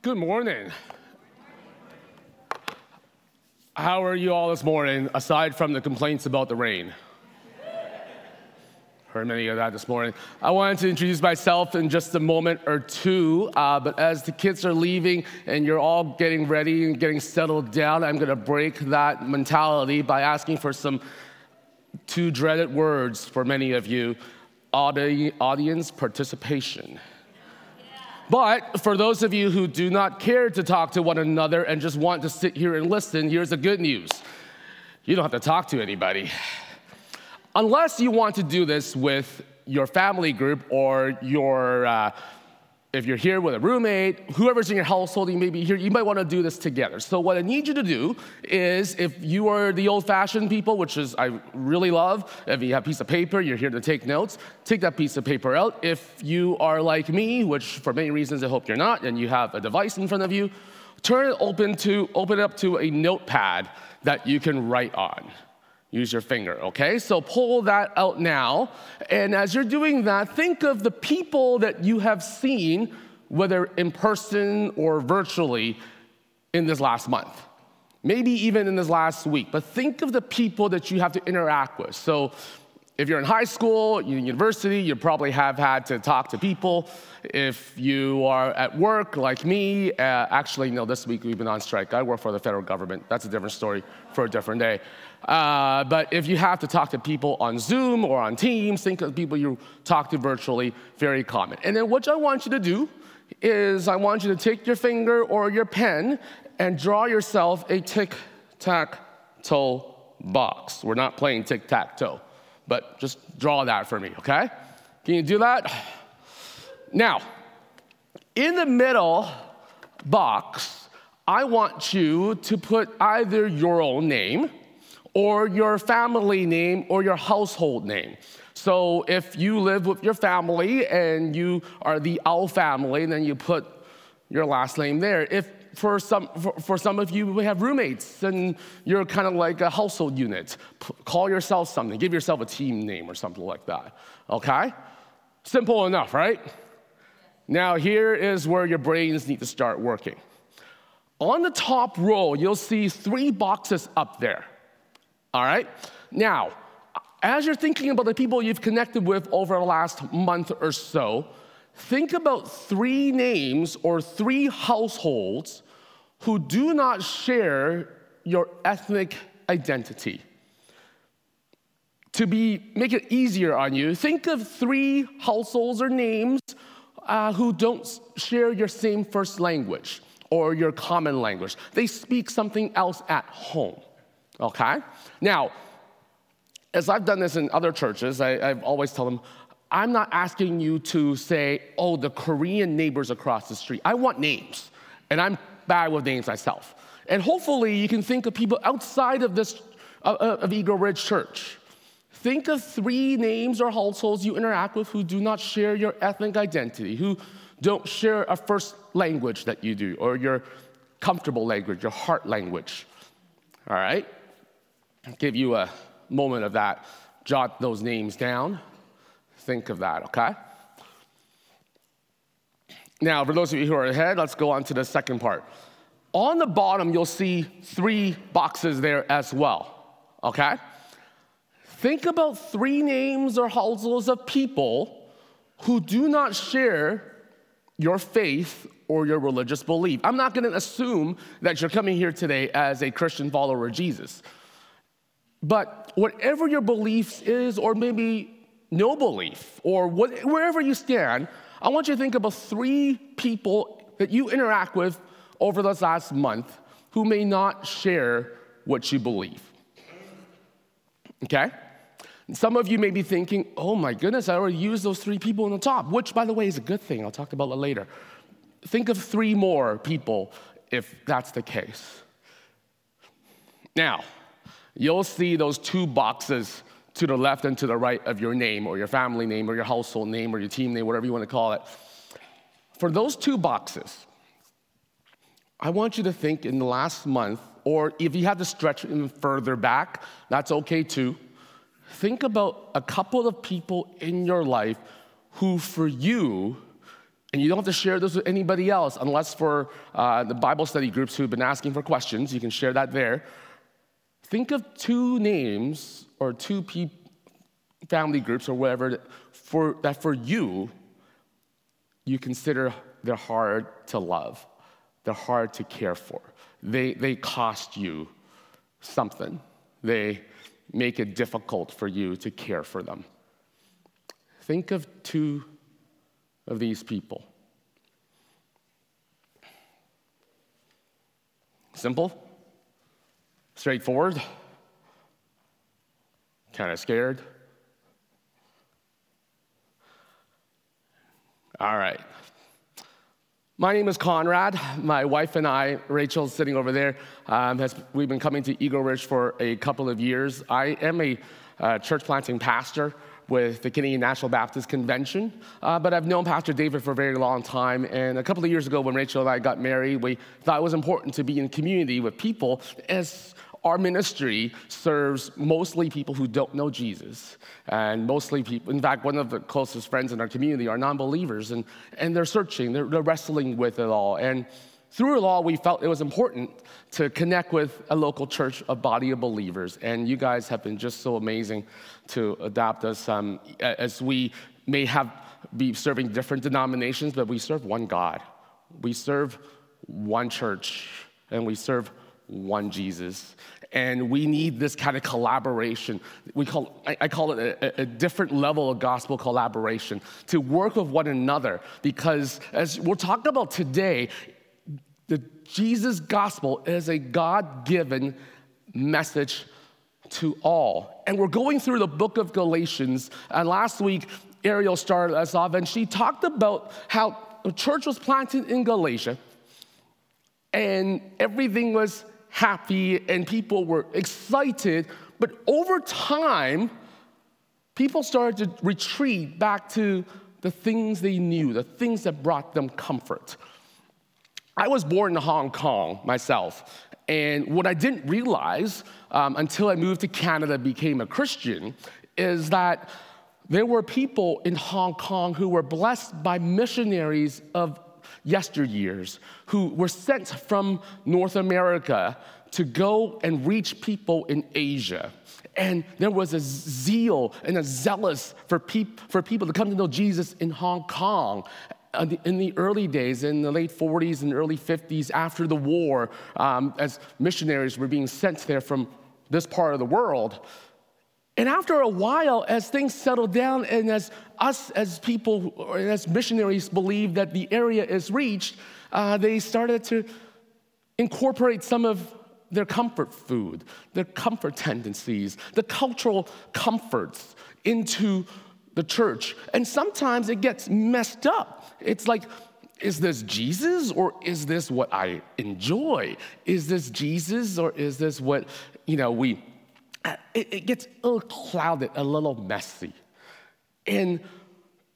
Good morning. How are you all this morning, aside from the complaints about the rain? Heard many of that this morning. I wanted to introduce myself in just a moment or two, uh, but as the kids are leaving and you're all getting ready and getting settled down, I'm going to break that mentality by asking for some two dreaded words for many of you audi- audience participation. But for those of you who do not care to talk to one another and just want to sit here and listen, here's the good news you don't have to talk to anybody. Unless you want to do this with your family group or your uh, if you're here with a roommate, whoever's in your household, you may be here, you might want to do this together. So, what I need you to do is if you are the old fashioned people, which is I really love, if you have a piece of paper, you're here to take notes, take that piece of paper out. If you are like me, which for many reasons I hope you're not, and you have a device in front of you, turn it open to open it up to a notepad that you can write on. Use your finger, okay? So pull that out now. And as you're doing that, think of the people that you have seen, whether in person or virtually, in this last month. Maybe even in this last week. But think of the people that you have to interact with. So if you're in high school, university, you probably have had to talk to people. If you are at work like me, uh, actually, no, this week we've been on strike. I work for the federal government. That's a different story for a different day. Uh, but if you have to talk to people on Zoom or on Teams, think of people you talk to virtually, very common. And then what I want you to do is I want you to take your finger or your pen and draw yourself a tic tac toe box. We're not playing tic tac toe, but just draw that for me, okay? Can you do that? Now, in the middle box, I want you to put either your own name or your family name or your household name. So if you live with your family and you are the Owl family, then you put your last name there. If for some, for, for some of you, we have roommates and you're kind of like a household unit. P- call yourself something, give yourself a team name or something like that. Okay? Simple enough, right? Now, here is where your brains need to start working. On the top row, you'll see three boxes up there. All right? Now, as you're thinking about the people you've connected with over the last month or so, think about three names or three households who do not share your ethnic identity. To be make it easier on you, think of three households or names uh, who don't share your same first language or your common language. They speak something else at home. Okay? Now, as I've done this in other churches, I, I've always tell them, I'm not asking you to say, oh, the Korean neighbors across the street. I want names, and I'm bad with names myself. And hopefully, you can think of people outside of this, uh, uh of Eagle Ridge Church. Think of three names or households you interact with who do not share your ethnic identity, who don't share a first language that you do, or your comfortable language, your heart language. All right? give you a moment of that. Jot those names down. Think of that, okay? Now, for those of you who are ahead, let's go on to the second part. On the bottom, you'll see three boxes there as well, okay? Think about three names or households of people who do not share your faith or your religious belief. I'm not gonna assume that you're coming here today as a Christian follower of Jesus. But whatever your beliefs is, or maybe no belief, or what, wherever you stand, I want you to think about three people that you interact with over this last month who may not share what you believe. Okay? Some of you may be thinking, oh my goodness, I already used those three people on the top, which, by the way, is a good thing. I'll talk about that later. Think of three more people if that's the case. Now, you'll see those two boxes to the left and to the right of your name or your family name or your household name or your team name, whatever you want to call it. For those two boxes, I want you to think in the last month, or if you have to stretch even further back, that's okay too. Think about a couple of people in your life who, for you, And you don't have to share this with anybody else unless for uh, the Bible study groups who've been asking for questions. You can share that there. Think of two names or two pe- family groups or whatever for, that for you, you consider they're hard to love, they're hard to care for. They, they cost you something, they make it difficult for you to care for them. Think of two of these people. Simple, straightforward, kind of scared. All right. My name is Conrad. My wife and I, Rachel's sitting over there, um, has, we've been coming to Eagle Ridge for a couple of years. I am a uh, church planting pastor with the Canadian National Baptist Convention. Uh, but I've known Pastor David for a very long time. And a couple of years ago, when Rachel and I got married, we thought it was important to be in community with people as our ministry serves mostly people who don't know Jesus. And mostly people, in fact, one of the closest friends in our community are non believers, and, and they're searching, they're, they're wrestling with it all. And through it all, we felt it was important to connect with a local church, a body of believers. And you guys have been just so amazing to adapt us um, as we may have be serving different denominations, but we serve one God. We serve one church, and we serve one Jesus. And we need this kind of collaboration. We call, I, call it a, a, different level of gospel collaboration to work with one another. Because as we're talking about today, the Jesus gospel is a God given message to all. And we're going through the book of Galatians. And last week, Ariel started us off, and she talked about how the church was planted in Galatia, and everything was happy, and people were excited. But over time, people started to retreat back to the things they knew, the things that brought them comfort. I was born in Hong Kong myself. And what I didn't realize um, until I moved to Canada, and became a Christian, is that there were people in Hong Kong who were blessed by missionaries of yesteryears who were sent from North America to go and reach people in Asia. And there was a zeal and a zealous for, peop- for people to come to know Jesus in Hong Kong in the early days, in the late 40s and early 50s, after the war, um, as missionaries were being sent there from this part of the world. And after a while, as things settled down, and as us as people, or as missionaries believe that the area is reached, uh, they started to incorporate some of their comfort food, their comfort tendencies, the cultural comforts into the church. And sometimes it gets messed up. It's like, is this Jesus or is this what I enjoy? Is this Jesus or is this what, you know, we, Uh, it, it gets a little clouded, a little messy. And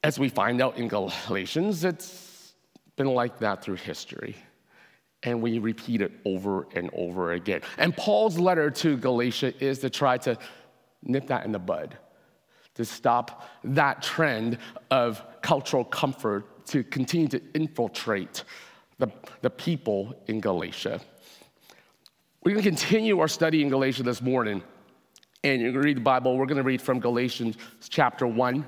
as we find out in Galatians, it's been like that through history. And we repeat it over and over again. And Paul's letter to Galatia is to try to nip that in the bud to stop that trend of cultural comfort to continue to infiltrate the, the people in Galatia. We're going to continue our study in Galatia this morning. And you're going to read the Bible. We're going to read from Galatians chapter 1.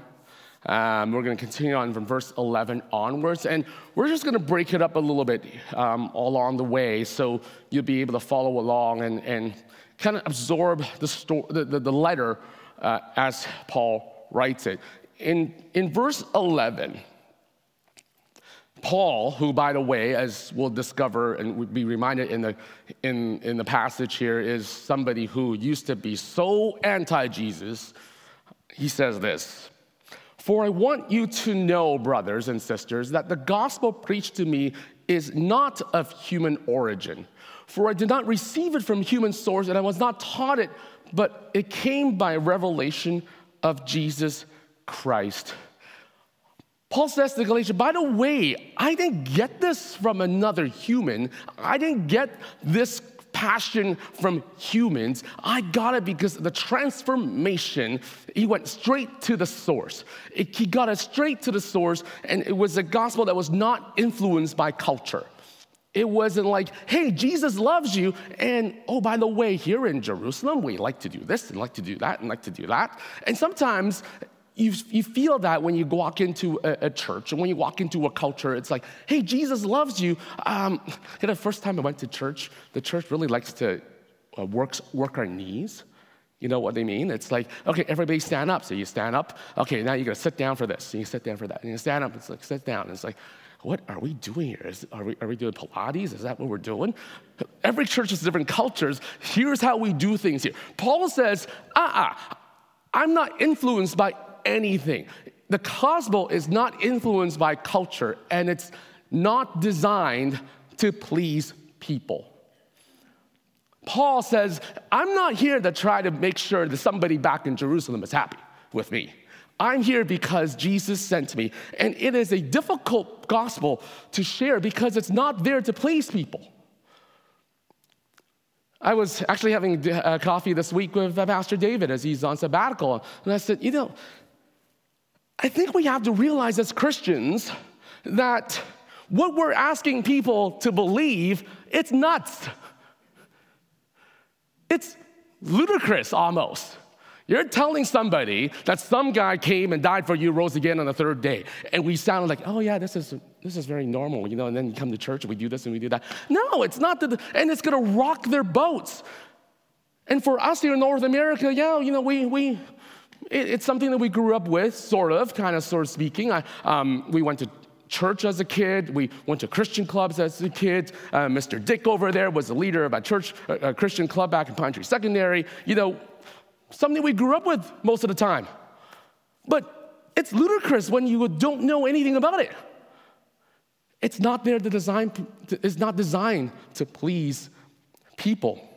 Um, we're going to continue on from verse 11 onwards. And we're just going to break it up a little bit um, along the way so you'll be able to follow along and, and kind of absorb the, sto- the, the, the letter uh, as Paul writes it. In, in verse 11, Paul, who, by the way, as we'll discover and be reminded in the, in, in the passage here, is somebody who used to be so anti Jesus, he says this For I want you to know, brothers and sisters, that the gospel preached to me is not of human origin. For I did not receive it from human source, and I was not taught it but it came by revelation of Jesus Christ. Paul says to Galatians, by the way, I didn't get this from another human. I didn't get this passion from humans. I got it because the transformation, he went straight to the source. It, he got it straight to the source, and it was a gospel that was not influenced by culture. It wasn't like, hey, Jesus loves you. And oh, by the way, here in Jerusalem, we like to do this and like to do that and like to do that. And sometimes you, you feel that when you walk into a, a, church and when you walk into a culture, it's like, hey, Jesus loves you. Um, the first time I went to church, the church really likes to uh, work, our knees. You know what they mean? It's like, okay, everybody stand up. So you stand up. Okay, now you're gonna sit down for this. And you sit down for that. And you stand up. It's like, sit down. It's like, what are we doing here? Is, are, we, are we doing Pilates? Is that what we're doing? Every church has different cultures. Here's how we do things here. Paul says, uh uh-uh, uh, I'm not influenced by anything. The gospel is not influenced by culture, and it's not designed to please people. Paul says, I'm not here to try to make sure that somebody back in Jerusalem is happy with me. I'm here because Jesus sent me. And it is a difficult gospel to share because it's not there to please people. I was actually having uh, coffee this week with uh, Pastor David as he's on sabbatical. And I said, You know, I think we have to realize as Christians that what we're asking people to believe, it's nuts. It's ludicrous almost. You're telling somebody that some guy came and died for you, rose again on the third day. And we sound like, oh yeah, this is this is very normal, you know, and then you come to church we do this and we do that. No, it's not that, and it's gonna rock their boats. And for us here in North America, yeah, you know, we we it, it's something that we grew up with, sort of, kind of, sort of speaking. I, um, we went to church as a kid. We went to Christian clubs as a kid. Uh, Mr. Dick over there was the leader of a church, a Christian club back in Pine Tree Secondary. You know, something we grew up with most of the time. But it's ludicrous when you don't know anything about it. It's not there to design, it's not designed to please people.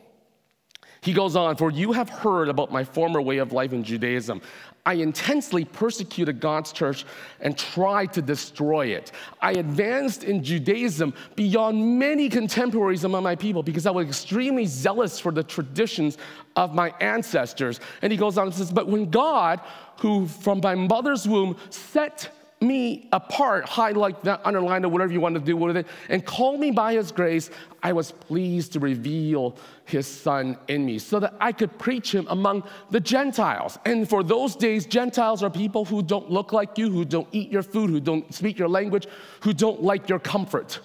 He goes on, For you have heard about my former way of life in Judaism. I intensely persecuted God's church and tried to destroy it. I advanced in Judaism beyond many contemporaries among my people because I was extremely zealous for the traditions of my ancestors. And he goes on and says, But when God, who from my mother's womb set me apart, highlight that, underline it, whatever you want to do with it, and call me by his grace, I was pleased to reveal his son in me so that I could preach him among the Gentiles. And for those days, Gentiles are people who don't look like you, who don't eat your food, who don't speak your language, who don't like your comfort.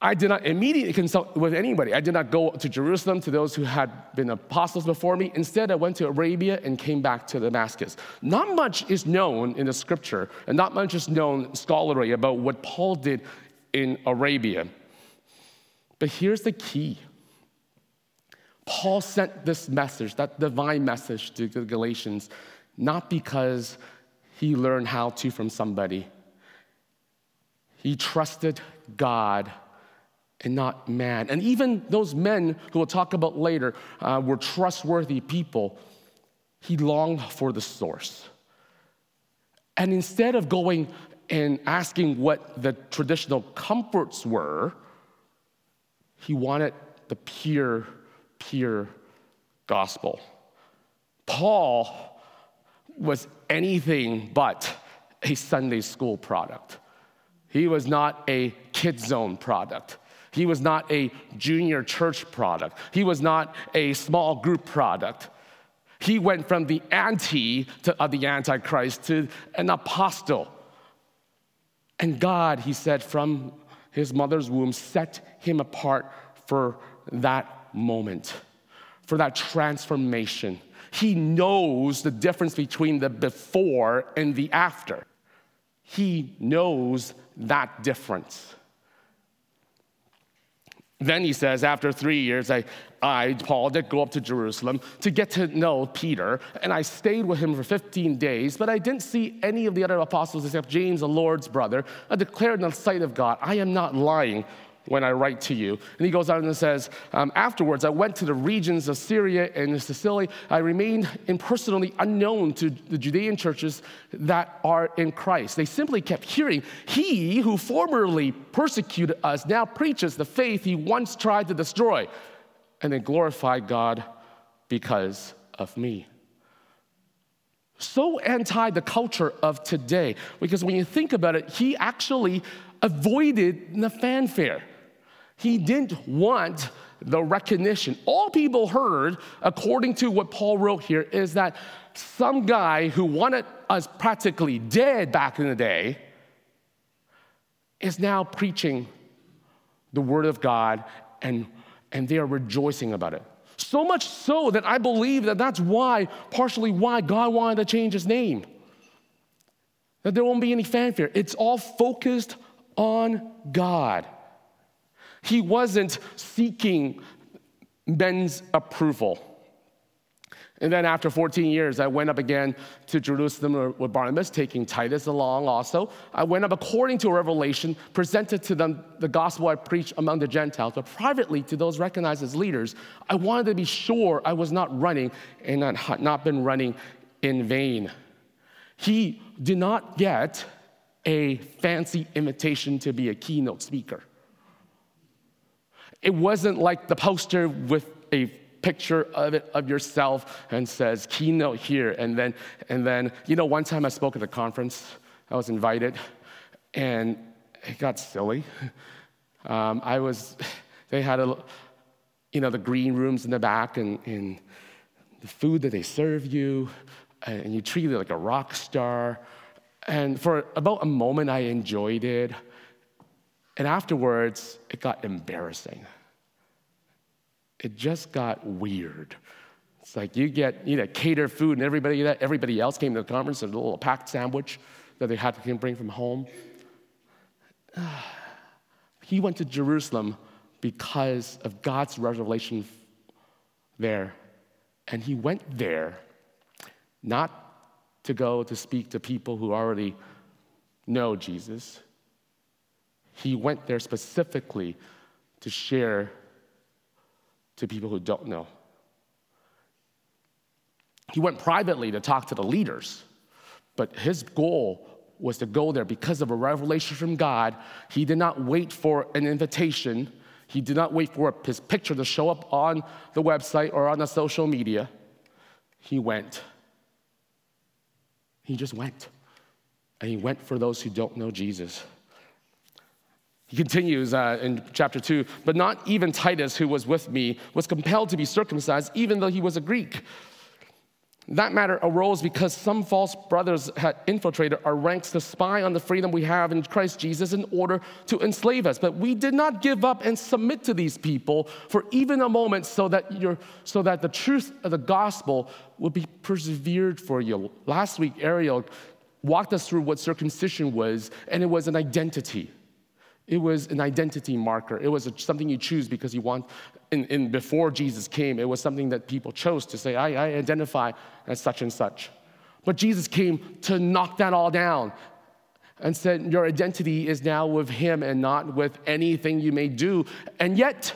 I did not immediately consult with anybody. I did not go to Jerusalem to those who had been apostles before me. Instead, I went to Arabia and came back to Damascus. Not much is known in the scripture, and not much is known scholarly about what Paul did in Arabia. But here's the key Paul sent this message, that divine message to the Galatians, not because he learned how to from somebody, he trusted God and not man. And even those men who we'll talk about later uh, were trustworthy people. He longed for the source. And instead of going and asking what the traditional comforts were, he wanted the pure, pure gospel. Paul was anything but a Sunday school product. He was not a kid zone product. He was not a junior church product. He was not a small group product. He went from the anti to, uh, the antichrist to an apostle. And God, he said, from his mother's womb, set him apart for that moment, for that transformation. He knows the difference between the before and the after. He knows that difference. Then he says, after three years, I, I, Paul, did go up to Jerusalem to get to know Peter, and I stayed with him for 15 days, but I didn't see any of the other apostles except James, the Lord's brother. I declared in the sight of God, I am not lying, when I write to you. And he goes on and says, um, Afterwards, I went to the regions of Syria and Cilicia. I remained impersonally unknown to the Judean churches that are in Christ. They simply kept hearing, He who formerly persecuted us now preaches the faith he once tried to destroy. And they glorified God because of me so anti the culture of today because when you think about it, he actually avoided the fanfare. He didn't want the recognition. All people heard, according to what Paul wrote here, is that some guy who wanted us practically dead back in the day is now preaching the word of God and, and they are rejoicing about it. So much so that I believe that that's why, partially why God wanted to change his name. That there won't be any fanfare. It's all focused on God. He wasn't seeking men's approval. And then after 14 years, I went up again to Jerusalem with Barnabas, taking Titus along also. I went up according to a revelation, presented to them the gospel I preached among the Gentiles, but privately to those recognized as leaders. I wanted to be sure I was not running and not, not been running in vain. He did not get a fancy invitation to be a keynote speaker. It wasn't like the poster with a picture of it of yourself and says keynote here. And then and then you know one time i spoke at a conference i was invited and it got silly. Um, i was they had a you know the green rooms in the back and, and the food that they serve you and you treat it like a rock star. And for about a moment i enjoyed it and afterwards it got embarrassing it just got weird. It's like you get, you know, cater food, and everybody, everybody else came to the conference and a little packed sandwich that they had to bring from home. He went to Jerusalem because of God's revelation there. And he went there not to go to speak to people who already know Jesus. He went there specifically to share to people who don't know. He went privately to talk to the leaders, but his goal was to go there because of a revelation from God. He did not wait for an invitation. He did not wait for his picture to show up on the website or on the social media. He went. He just went. And he went for those who don't know Jesus. He continues uh, in chapter 2 But not even Titus, who was with me, was compelled to be circumcised, even though he was a Greek. That matter arose because some false brothers had infiltrated our ranks to spy on the freedom we have in Christ Jesus in order to enslave us. But we did not give up and submit to these people for even a moment so that, you so that the truth of the gospel would be persevered for you. Last week, Ariel walked us through what circumcision was, and it was an identity. It was an identity marker. It was a, something you choose because you want, in, in, before Jesus came, it was something that people chose to say, I, I identify as such and such. But Jesus came to knock that all down and said, Your identity is now with Him and not with anything you may do. And yet,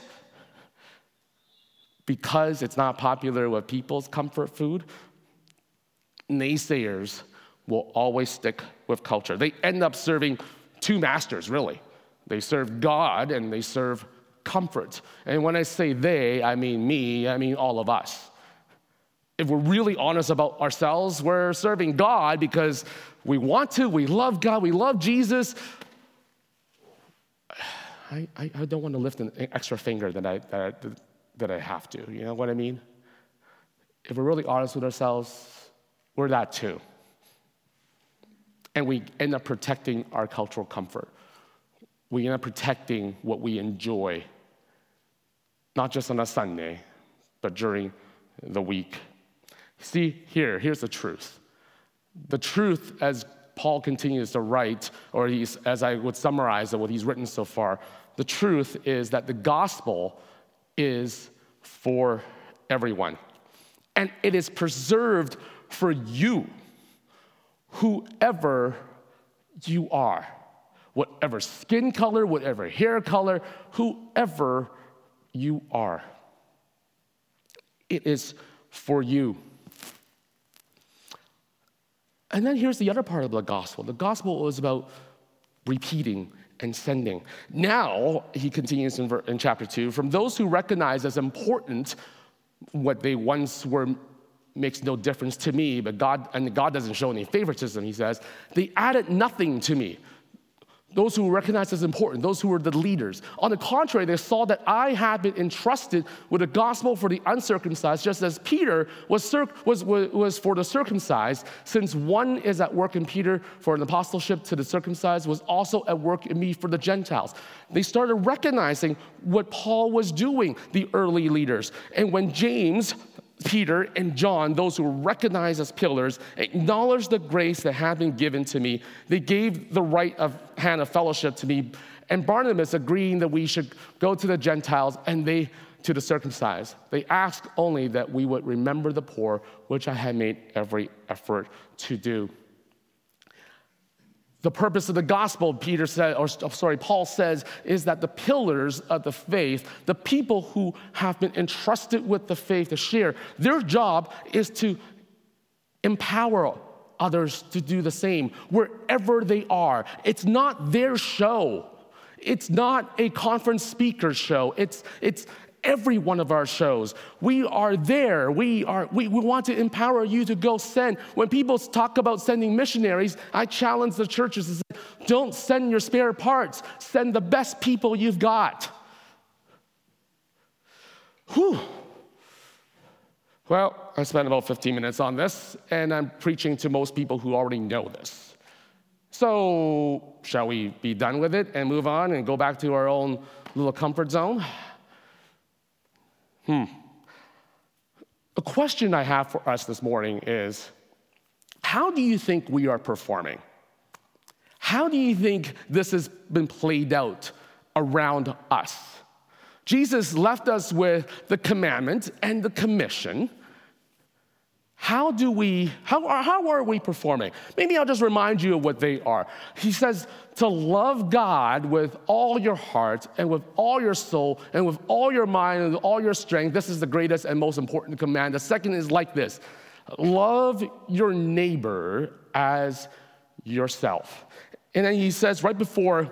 because it's not popular with people's comfort food, naysayers will always stick with culture. They end up serving two masters, really. They serve God and they serve comfort. And when I say they, I mean me, I mean all of us. If we're really honest about ourselves, we're serving God because we want to, we love God, we love Jesus. I, I, I don't want to lift an extra finger that I, that, I, that I have to. You know what I mean? If we're really honest with ourselves, we're that too. And we end up protecting our cultural comfort we end up protecting what we enjoy, not just on a Sunday, but during the week. See, here, here's the truth. The truth, as Paul continues to write, or as I would summarize what he's written so far, the truth is that the gospel is for everyone. And it is preserved for you, whoever you are whatever skin color, whatever hair color, whoever you are. It is for you. And then here's the other part of the gospel the gospel is about repeating and sending. Now, he continues in, in chapter 2 from those who recognize as important what they once were makes no difference to me, but God, and God doesn't show any favoritism, he says, they added nothing to me those who were recognized as important, those who were the leaders. On the contrary, they saw that I had been entrusted with the gospel for the uncircumcised, just as Peter was, was, was, was for the circumcised, since one is at work in Peter for an apostleship to the circumcised, was also at work in me for the Gentiles. They started recognizing what Paul was doing, the early leaders. And when James, Peter and John, those who were recognized as pillars, acknowledged the grace that had been given to me. They gave the right of hand of fellowship to me. And Barnabas agreeing that we should go to the Gentiles and they to the circumcised. They asked only that we would remember the poor, which I had made every effort to do. The purpose of the gospel, Peter said, or oh, sorry, Paul says, is that the pillars of the faith, the people who have been entrusted with the faith to share, their job is to empower others to do the same wherever they are. It's not their show. It's not a conference speaker show. It's, it's every one of our shows. We are there. We, are, we, we want to empower you to go send. When people talk about sending missionaries, I challenge the churches to say, don't send your spare parts, send the best people you've got. Whew. Well, I spent about 15 minutes on this, and I'm preaching to most people who already know this. So, shall we be done with it and move on and go back to our own little comfort zone? Hmm. A question I have for us this morning is how do you think we are performing? How do you think this has been played out around us? Jesus left us with the commandment and the commission how do we, how, are, how are we performing? Maybe I'll just remind you of what they are. He says to love God with all your heart and with all your soul and with all your mind and with all your strength. This is the greatest and most important command. The second is like this love your neighbor as yourself. And then he says right before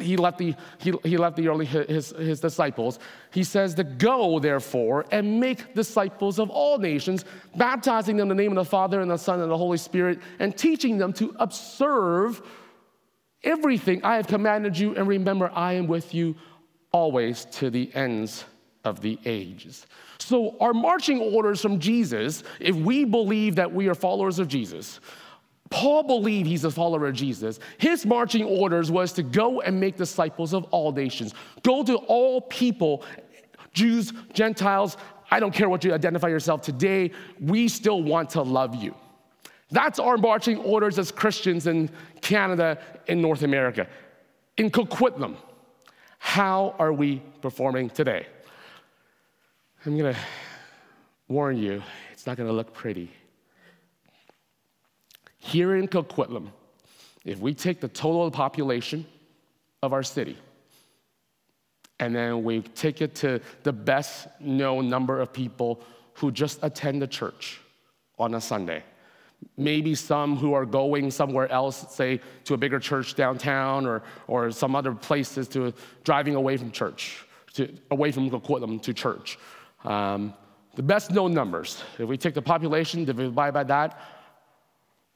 he left the, he, he left the early his, his disciples. He says to go, therefore, and make disciples of all nations, baptizing them in the name of the Father and the Son and the Holy Spirit, and teaching them to observe everything I have commanded you. And remember, I am with you always to the ends of the ages. So, our marching orders from Jesus, if we believe that we are followers of Jesus, Paul believed he's a follower of Jesus. His marching orders was to go and make disciples of all nations. Go to all people, Jews, Gentiles, I don't care what you identify yourself today, we still want to love you. That's our marching orders as Christians in Canada and North America. In Coquitlam, how are we performing today? I'm gonna warn you, it's not gonna look pretty. Here in Coquitlam, if we take the total population of our city and then we take it to the best known number of people who just attend the church on a Sunday, maybe some who are going somewhere else, say to a bigger church downtown or, or some other places to driving away from church, to, away from Coquitlam to church. Um, the best known numbers, if we take the population, divide by that,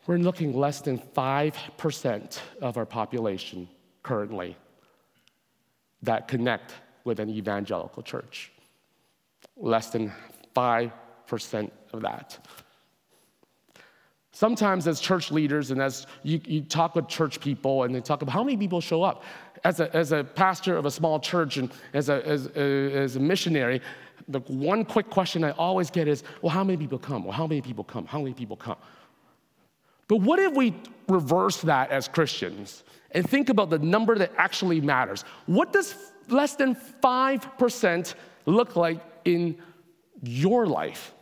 we're looking less than 5% of our population currently that connect with an evangelical church. Less than 5% of that. Sometimes, as church leaders, and as you, you talk with church people, and they talk about how many people show up. As a, as a pastor of a small church and as a, as, a, as a missionary, the one quick question I always get is, well, how many people come? Well, how many people come? How many people come? But what if we reverse that as Christians and think about the number that actually matters? What does less than 5% look like in your life?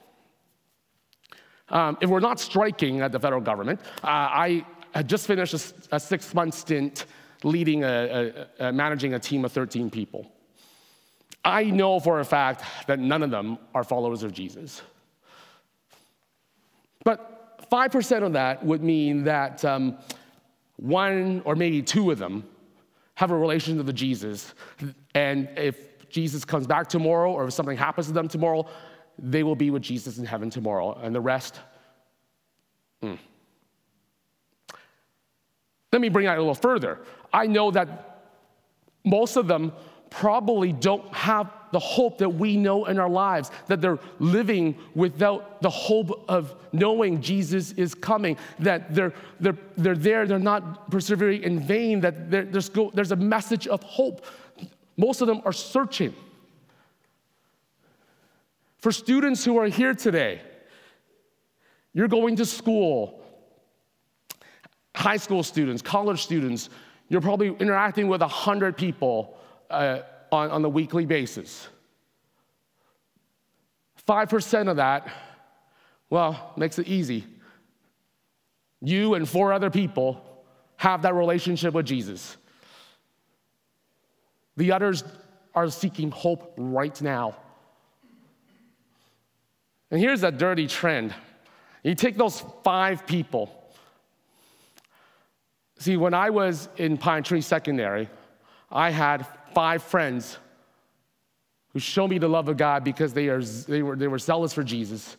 Um, if we're not striking at the federal government, uh, I had just finished a, a six month stint leading a, a, managing a team of 13 people. I know for a fact that none of them are followers of Jesus. But 5% of that would mean that um, one or maybe two of them have a relationship with Jesus. And if Jesus comes back tomorrow or if something happens to them tomorrow, they will be with Jesus in heaven tomorrow. And the rest, mm. Let me bring that a little further. I know that most of them probably don't have the hope that we know in our lives, that they're living without the hope of knowing Jesus is coming, that they're, they're, they're there, they're not persevering in vain, that there's, there's a message of hope. Most of them are searching. For students who are here today, you're going to school, high school students, college students, you're probably interacting with 100 people uh, on, on a weekly basis. 5% of that, well, makes it easy. You and four other people have that relationship with Jesus. The others are seeking hope right now. And here's a dirty trend. You take those five people. See, when I was in Pine Tree Secondary, I had five friends who showed me the love of God because they, are, they, were, they were zealous for Jesus.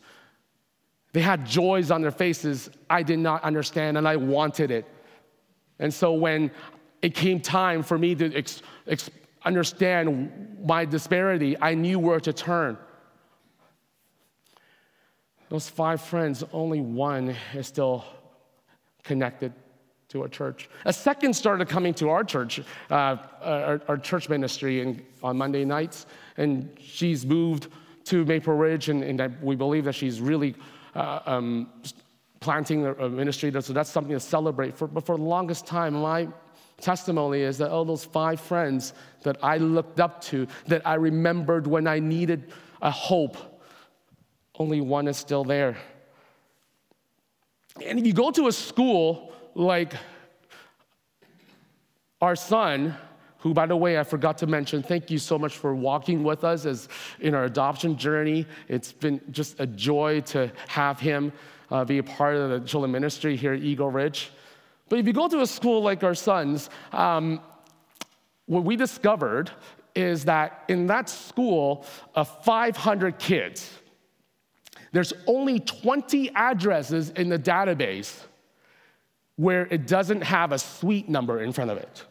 They had joys on their faces I did not understand, and I wanted it. And so when it came time for me to ex, ex, understand my disparity, I knew where to turn. Those five friends, only one is still connected to a church. A second started coming to our church, uh, our, our, church ministry in, on Monday nights, and she's moved to Maple Ridge, and, and we believe that she's really uh, um, planting a, ministry. So that's something to celebrate. For, but for the longest time, my testimony is that all those five friends that I looked up to, that I remembered when I needed a hope, only one is still there. And if you go to a school like our son, who, by the way, I forgot to mention, thank you so much for walking with us as in our adoption journey. It's been just a joy to have him uh, be a part of the children ministry here at Eagle Ridge. But if you go to a school like our son's, um, what we discovered is that in that school of 500 kids, there's only 20 addresses in the database where it doesn't have a suite number in front of it.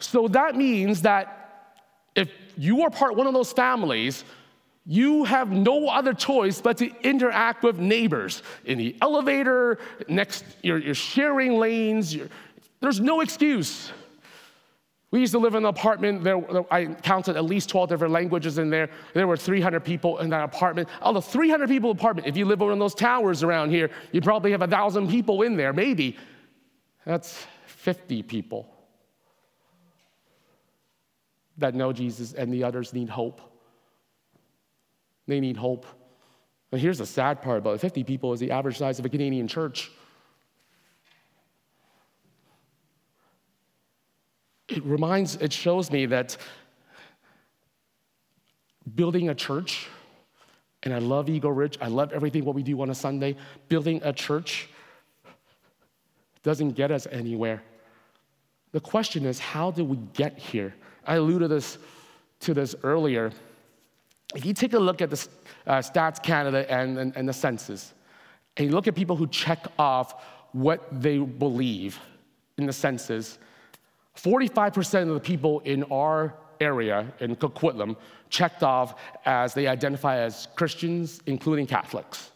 So that means that if you are part one of those families, you have no other choice but to interact with neighbors in the elevator, next, you're, you're sharing lanes, you're, there's no excuse. We used to live in an apartment. There, I counted at least 12 different languages in there. There were 300 people in that apartment. Out of 300 people apartment, if you live on those towers around here, you probably have a thousand people in there, maybe. That's 50 people that know Jesus, and the others need hope. They need hope. And here's the sad part about it 50 people is the average size of a Canadian church. It reminds, it shows me that building a church, and I love Eagle Ridge, I love everything what we do on a Sunday, building a church doesn't get us anywhere. The question is, how did we get here? I alluded this, to this earlier. If you take a look at the uh, Stats Canada and, and, and the census, and you look at people who check off what they believe in the census, 45% of the people in our area in Coquitlam checked off as they identify as Christians, including Catholics.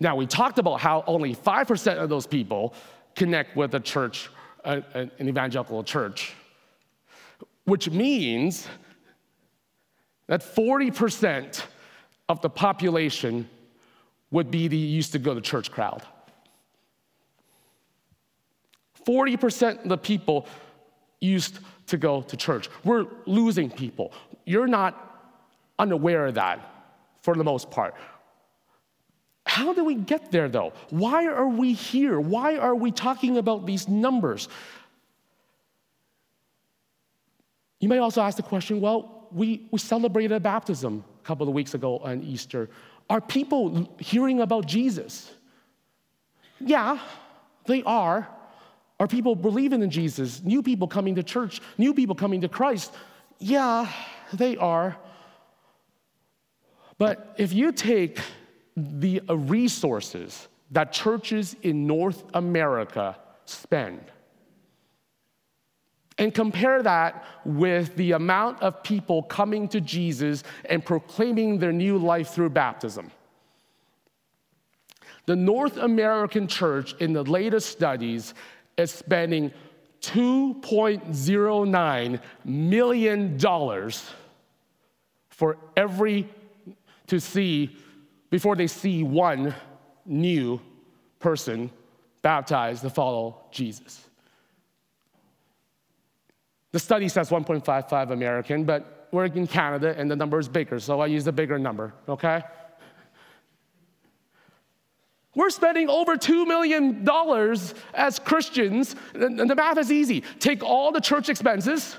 Now, we talked about how only 5% of those people connect with a church, an evangelical church, which means that 40% of the population would be the used to go to church crowd. 40% of the people used to go to church. We're losing people. You're not unaware of that for the most part. How do we get there though? Why are we here? Why are we talking about these numbers? You may also ask the question well, we, we celebrated a baptism a couple of weeks ago on Easter. Are people hearing about Jesus? Yeah, they are. Are people believing in Jesus? New people coming to church, new people coming to Christ? Yeah, they are. But if you take the resources that churches in North America spend and compare that with the amount of people coming to Jesus and proclaiming their new life through baptism. The North American church, in the latest studies, is spending $2.09 million for every to see before they see one new person baptized to follow Jesus. The study says 1.55 American, but we're in Canada and the number is bigger, so I use the bigger number, okay? We're spending over $2 million as Christians, and the math is easy. Take all the church expenses,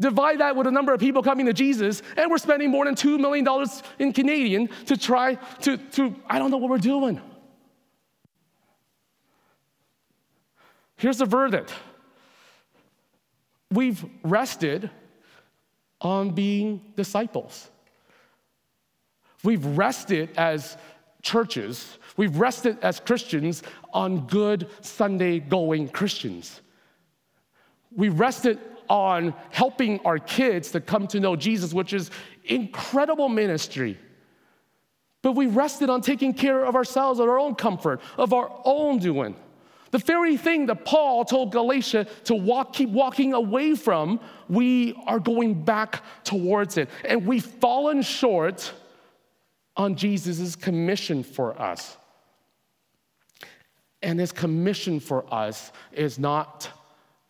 divide that with the number of people coming to Jesus, and we're spending more than $2 million in Canadian to try to, to I don't know what we're doing. Here's the verdict we've rested on being disciples. We've rested as churches, we've rested as Christians on good Sunday going Christians. We rested on helping our kids to come to know Jesus, which is incredible ministry. But we rested on taking care of ourselves, of our own comfort, of our own doing. The very thing that Paul told Galatia to walk, keep walking away from, we are going back towards it. And we've fallen short on Jesus' commission for us. And his commission for us is not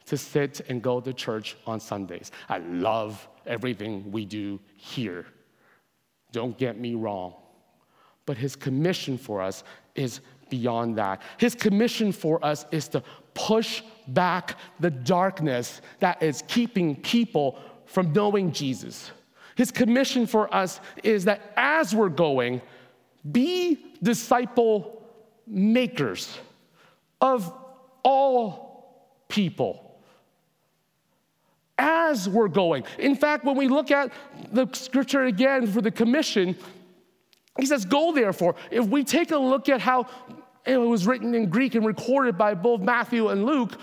to sit and go to church on Sundays. I love everything we do here. Don't get me wrong. But his commission for us is beyond that. His commission for us is to push back the darkness that is keeping people from knowing Jesus. His commission for us is that as we're going, be disciple makers of all people. As we're going. In fact, when we look at the scripture again for the commission, he says, Go therefore. If we take a look at how it was written in Greek and recorded by both Matthew and Luke,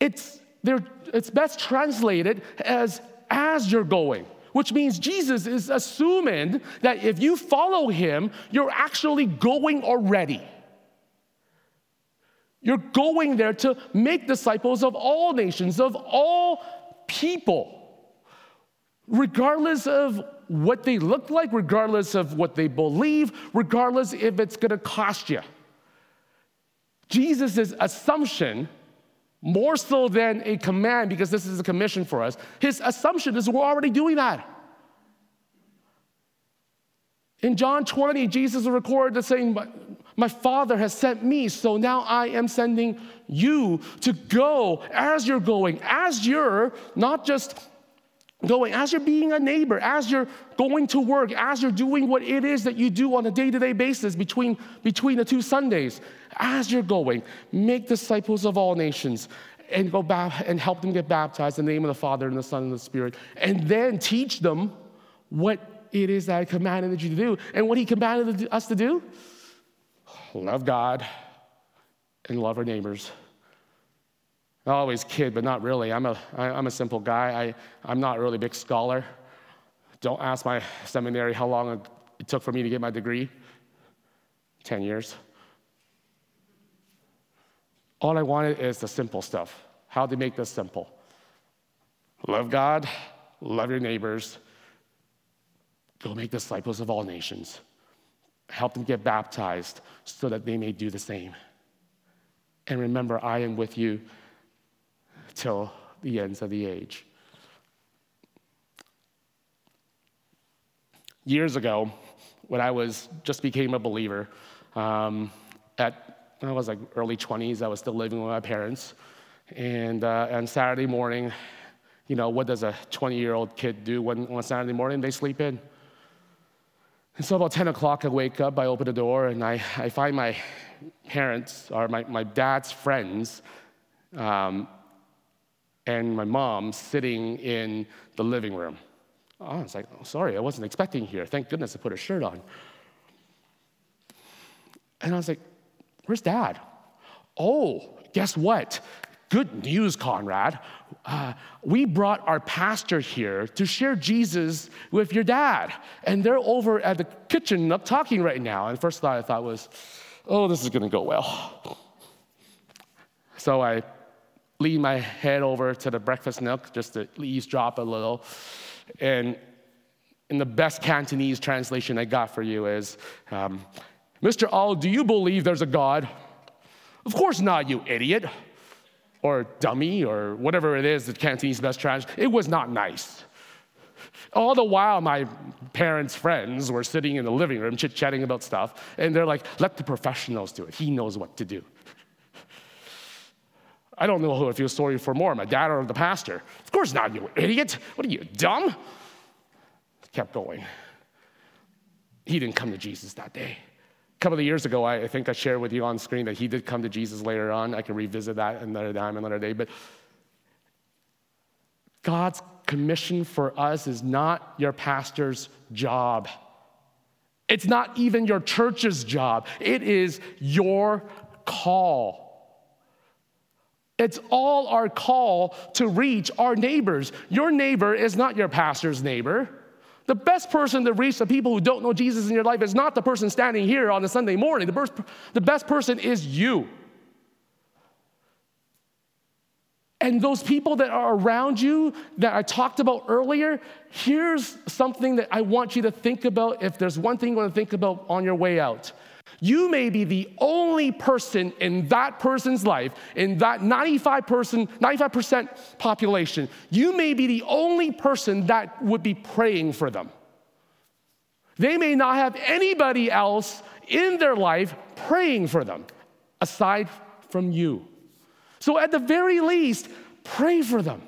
it's, it's best translated as as you're going, which means Jesus is assuming that if you follow him, you're actually going already. You're going there to make disciples of all nations, of all people, regardless of what they look like, regardless of what they believe, regardless if it's gonna cost you. Jesus' assumption, more so than a command, because this is a commission for us, his assumption is we're already doing that. In John 20, Jesus recorded the saying, My Father has sent me, so now I am sending you to go as you're going, as you're not just going, as you're being a neighbor, as you're going to work, as you're doing what it is that you do on a day to day basis between, between the two Sundays, as you're going, make disciples of all nations and go back and help them get baptized in the name of the Father and the Son and the Spirit, and then teach them what it is that I commanded you to do. And what He commanded us to do? Love God and love our neighbors. I always kid, but not really. I'm a, I'm a simple guy. I, I'm not really a big scholar. Don't ask my seminary how long it took for me to get my degree 10 years. All I wanted is the simple stuff. How to make this simple love God, love your neighbors, go make disciples of all nations, help them get baptized so that they may do the same. And remember, I am with you till the ends of the age. Years ago, when I was just became a believer. Um, at I was like early 20s, I was still living with my parents. And uh, on Saturday morning, you know, what does a 20 year old kid do when, on Saturday morning? They sleep in. And so about 10 o'clock, I wake up, I open the door, and I, I find my parents, or my, my dad's friends, um, and my mom sitting in the living room. Oh, I was like, oh, sorry, I wasn't expecting here. Thank goodness I put a shirt on. And I was like, where's dad? Oh, guess what? Good news, Conrad. Uh, we brought our pastor here to share Jesus with your dad. And they're over at the kitchen nook talking right now. And first thought I thought was, oh, this is going to go well. So I lean my head over to the breakfast nook just to eavesdrop a little. And in the best Cantonese translation I got for you is um, Mr. All, do you believe there's a God? Of course not, you idiot. Or dummy, or whatever it is that Cantonese best translation. It was not nice. All the while, my parents' friends were sitting in the living room chit chatting about stuff, and they're like, let the professionals do it. He knows what to do. I don't know who I feel sorry for more, my dad or the pastor. Of course not, you idiot. What are you, dumb? Kept going. He didn't come to Jesus that day. A couple of years ago, I, I think I shared with you on screen that he did come to Jesus later on. I can revisit that another time, another day. But God's commission for us is not your pastor's job. It's not even your church's job. It is your call. It's all our call to reach our neighbors. Your neighbor is not your pastor's neighbor. The best person to reach the people who don't know Jesus in your life is not the person standing here on a Sunday morning. The, best, the best person is you. And those people that are around you that I talked about earlier, here's something that I want you to think about if there's one thing you want to think about on your way out. You may be the only person in that person's life, in that 95 person, 95% population, you may be the only person that would be praying for them. They may not have anybody else in their life praying for them aside from you. So, at the very least, pray for them.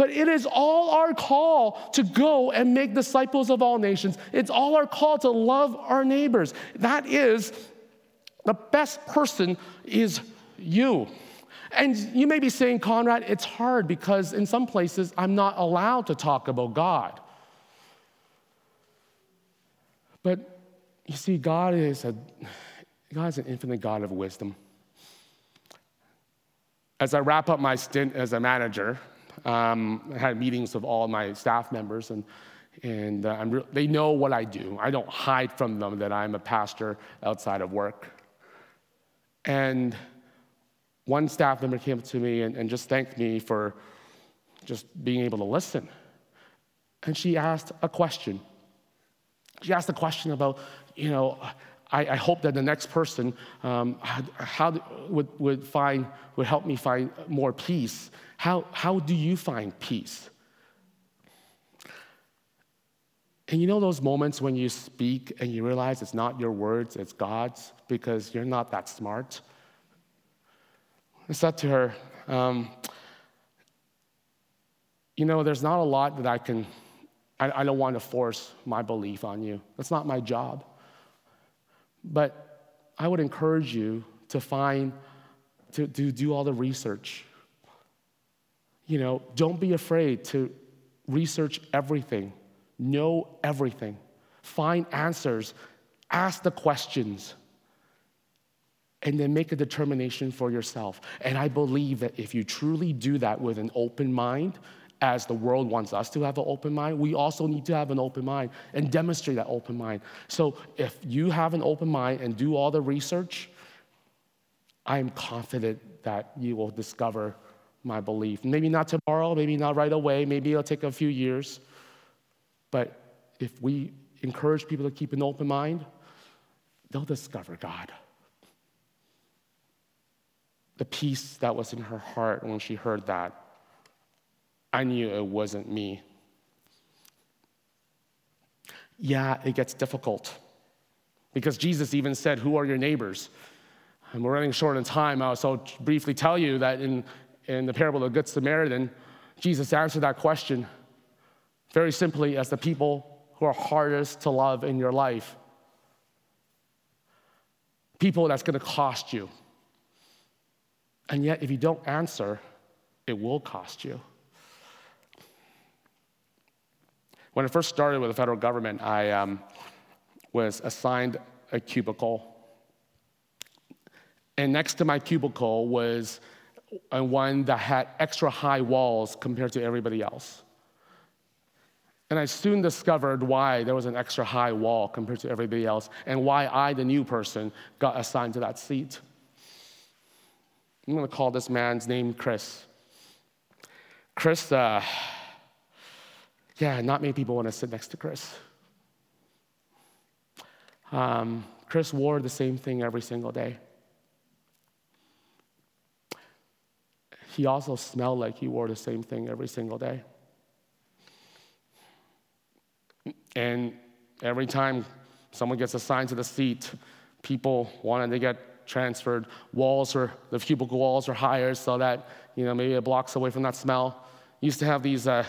But it is all our call to go and make disciples of all nations. It's all our call to love our neighbors. That is the best person is you. And you may be saying, Conrad, it's hard because in some places I'm not allowed to talk about God. But you see, God is a God is an infinite God of wisdom. As I wrap up my stint as a manager, um, I had meetings of all my staff members, and, and uh, re- they know what I do. I don't hide from them that I'm a pastor outside of work. And one staff member came up to me and, and just thanked me for just being able to listen. And she asked a question. She asked a question about, you know, I, I hope that the next person um, how, would, would, find, would help me find more peace. How, how do you find peace? And you know those moments when you speak and you realize it's not your words, it's God's, because you're not that smart? I said to her, um, You know, there's not a lot that I can, I, I don't want to force my belief on you. That's not my job. But I would encourage you to find, to, to do all the research. You know, don't be afraid to research everything, know everything, find answers, ask the questions, and then make a determination for yourself. And I believe that if you truly do that with an open mind, as the world wants us to have an open mind, we also need to have an open mind and demonstrate that open mind. So if you have an open mind and do all the research, I am confident that you will discover my belief. Maybe not tomorrow, maybe not right away, maybe it'll take a few years. But if we encourage people to keep an open mind, they'll discover God. The peace that was in her heart when she heard that I knew it wasn't me. yeah, it gets difficult. Because Jesus even said, Who are your neighbors? And we're running short on time, so I'll briefly tell you that in, in the parable of the Good Samaritan, Jesus answered that question very simply as the people who are hardest to love in your life. People that's gonna cost you. And yet, if you don't answer, it will cost you. When I first started with the federal government, I um, was assigned a cubicle. And next to my cubicle was one that had extra high walls compared to everybody else. And I soon discovered why there was an extra high wall compared to everybody else and why I, the new person, got assigned to that seat. I'm gonna call this man's name Chris. Chris, uh, yeah, not many people want to sit next to Chris. Um, Chris wore the same thing every single day. He also smelled like he wore the same thing every single day. And every time someone gets assigned to the seat, people wanted to get transferred. Walls or the cubicle walls are higher so that you know maybe it blocks away from that smell. Used to have these uh,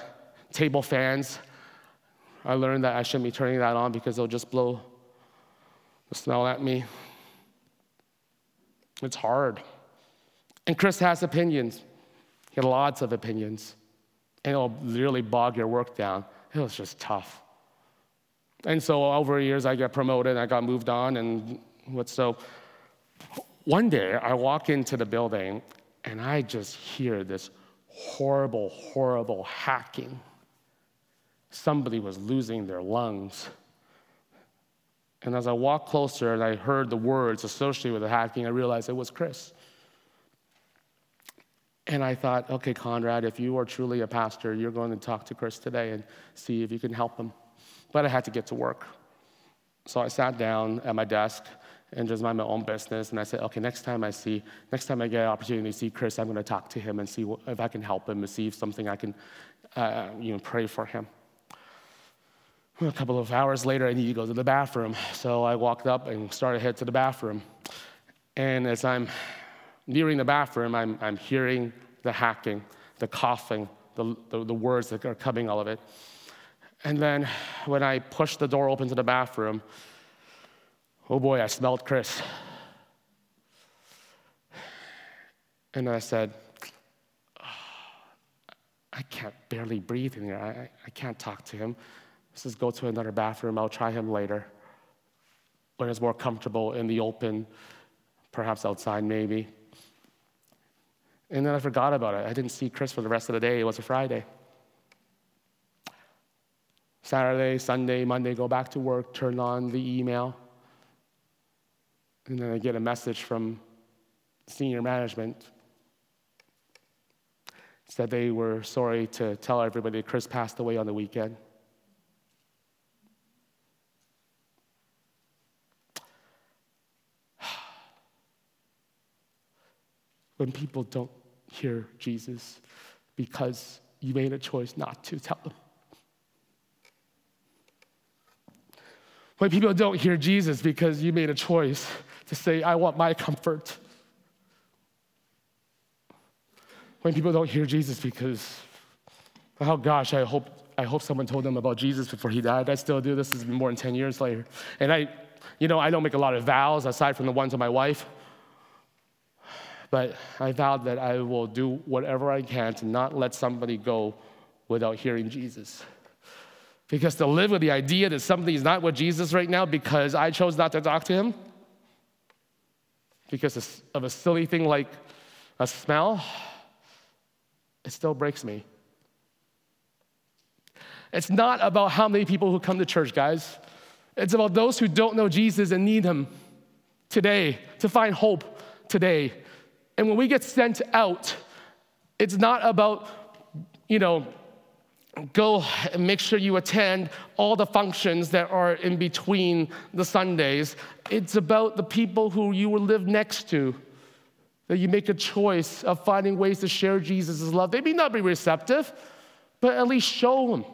table fans. I learned that I shouldn't be turning that on because it'll just blow the smell at me. It's hard. And Chris has opinions. He had lots of opinions. And it'll really bog your work down. It was just tough. And so over years, I got promoted, I got moved on, and what so. One day, I walk into the building, and I just hear this horrible, horrible hacking. Somebody was losing their lungs. And as I walked closer and I heard the words associated with the hacking, I realized it was Chris. And I thought, okay, Conrad, if you are truly a pastor, you're going to talk to Chris today and see if you can help him. But I had to get to work. So I sat down at my desk and just mind my own business. And I said, okay, next time I see, next time I get an opportunity to see Chris, I'm going to talk to him and see if I can help him and see if something I can, uh, you know, pray for him. A couple of hours later, I need to go to the bathroom. So I walked up and started to head to the bathroom. And as I'm nearing the bathroom, I'm, I'm hearing the hacking, the coughing, the, the, the words that are coming out of it. And then when I pushed the door open to the bathroom, oh boy, I smelled Chris. And I said, oh, I can't barely breathe in here. I, I can't talk to him. Let's go to another bathroom. I'll try him later. When it's more comfortable in the open, perhaps outside, maybe. And then I forgot about it. I didn't see Chris for the rest of the day. It was a Friday. Saturday, Sunday, Monday, go back to work, turn on the email. And then I get a message from senior management. Said they were sorry to tell everybody Chris passed away on the weekend. when people don't hear Jesus because you made a choice not to tell them. When people don't hear Jesus because you made a choice to say, I want my comfort. When people don't hear Jesus because, oh gosh, I hope, I hope someone told them about Jesus before he died. I still do. This is more than 10 years later. And I, you know, I don't make a lot of vows aside from the ones to my wife. But I vowed that I will do whatever I can to not let somebody go without hearing Jesus. Because to live with the idea that something is not with Jesus right now because I chose not to talk to him, because of a silly thing like a smell, it still breaks me. It's not about how many people who come to church, guys. It's about those who don't know Jesus and need him today to find hope today. And when we get sent out, it's not about, you know, go and make sure you attend all the functions that are in between the Sundays. It's about the people who you will live next to. That you make a choice of finding ways to share Jesus' love. They may not be receptive, but at least show them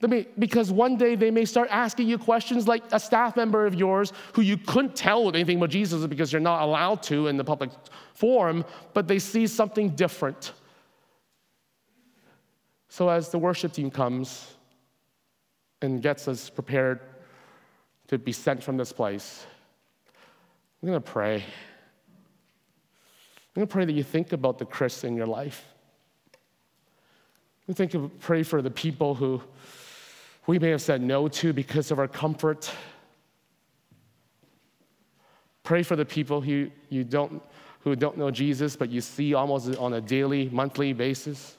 Because one day they may start asking you questions like a staff member of yours who you couldn't tell anything about Jesus because you're not allowed to in the public forum, but they see something different. So as the worship team comes and gets us prepared to be sent from this place, I'm going to pray. I'm going to pray that you think about the Chris in your life. I'm think of, pray for the people who we may have said no to because of our comfort. Pray for the people who you don't, who don't know Jesus, but you see almost on a daily, monthly basis.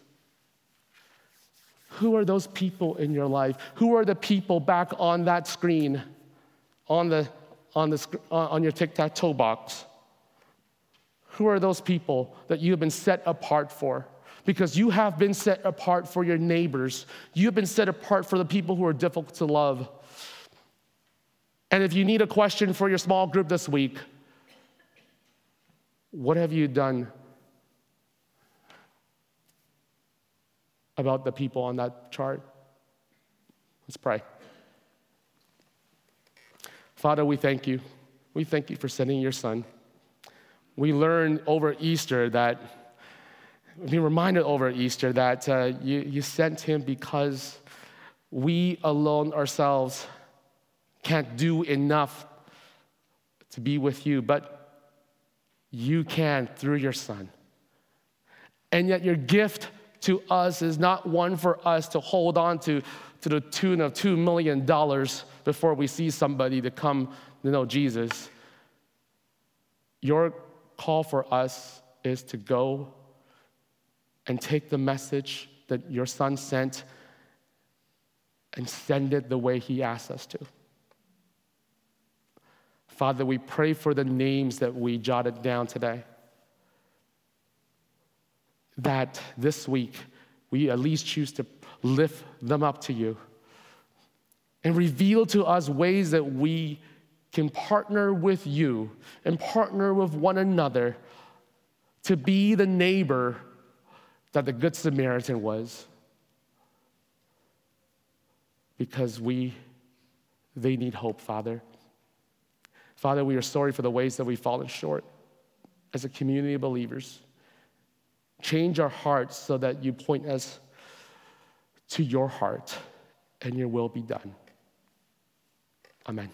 Who are those people in your life? Who are the people back on that screen, on, the, on, the, uh, on your tic tac toe box? Who are those people that you have been set apart for? Because you have been set apart for your neighbors. You have been set apart for the people who are difficult to love. And if you need a question for your small group this week, what have you done about the people on that chart? Let's pray. Father, we thank you. We thank you for sending your son. We learned over Easter that, we reminded over Easter that uh, you, you sent him because we alone ourselves can't do enough to be with you, but you can through your son. And yet, your gift to us is not one for us to hold on to to the tune of $2 million before we see somebody to come to know Jesus. Your call for us is to go and take the message that your son sent and send it the way he asked us to. Father, we pray for the names that we jotted down today that this week we at least choose to lift them up to you and reveal to us ways that we can partner with you and partner with one another to be the neighbor that the Good Samaritan was. Because we, they need hope, Father. Father, we are sorry for the ways that we've fallen short as a community of believers. Change our hearts so that you point us to your heart and your will be done. Amen.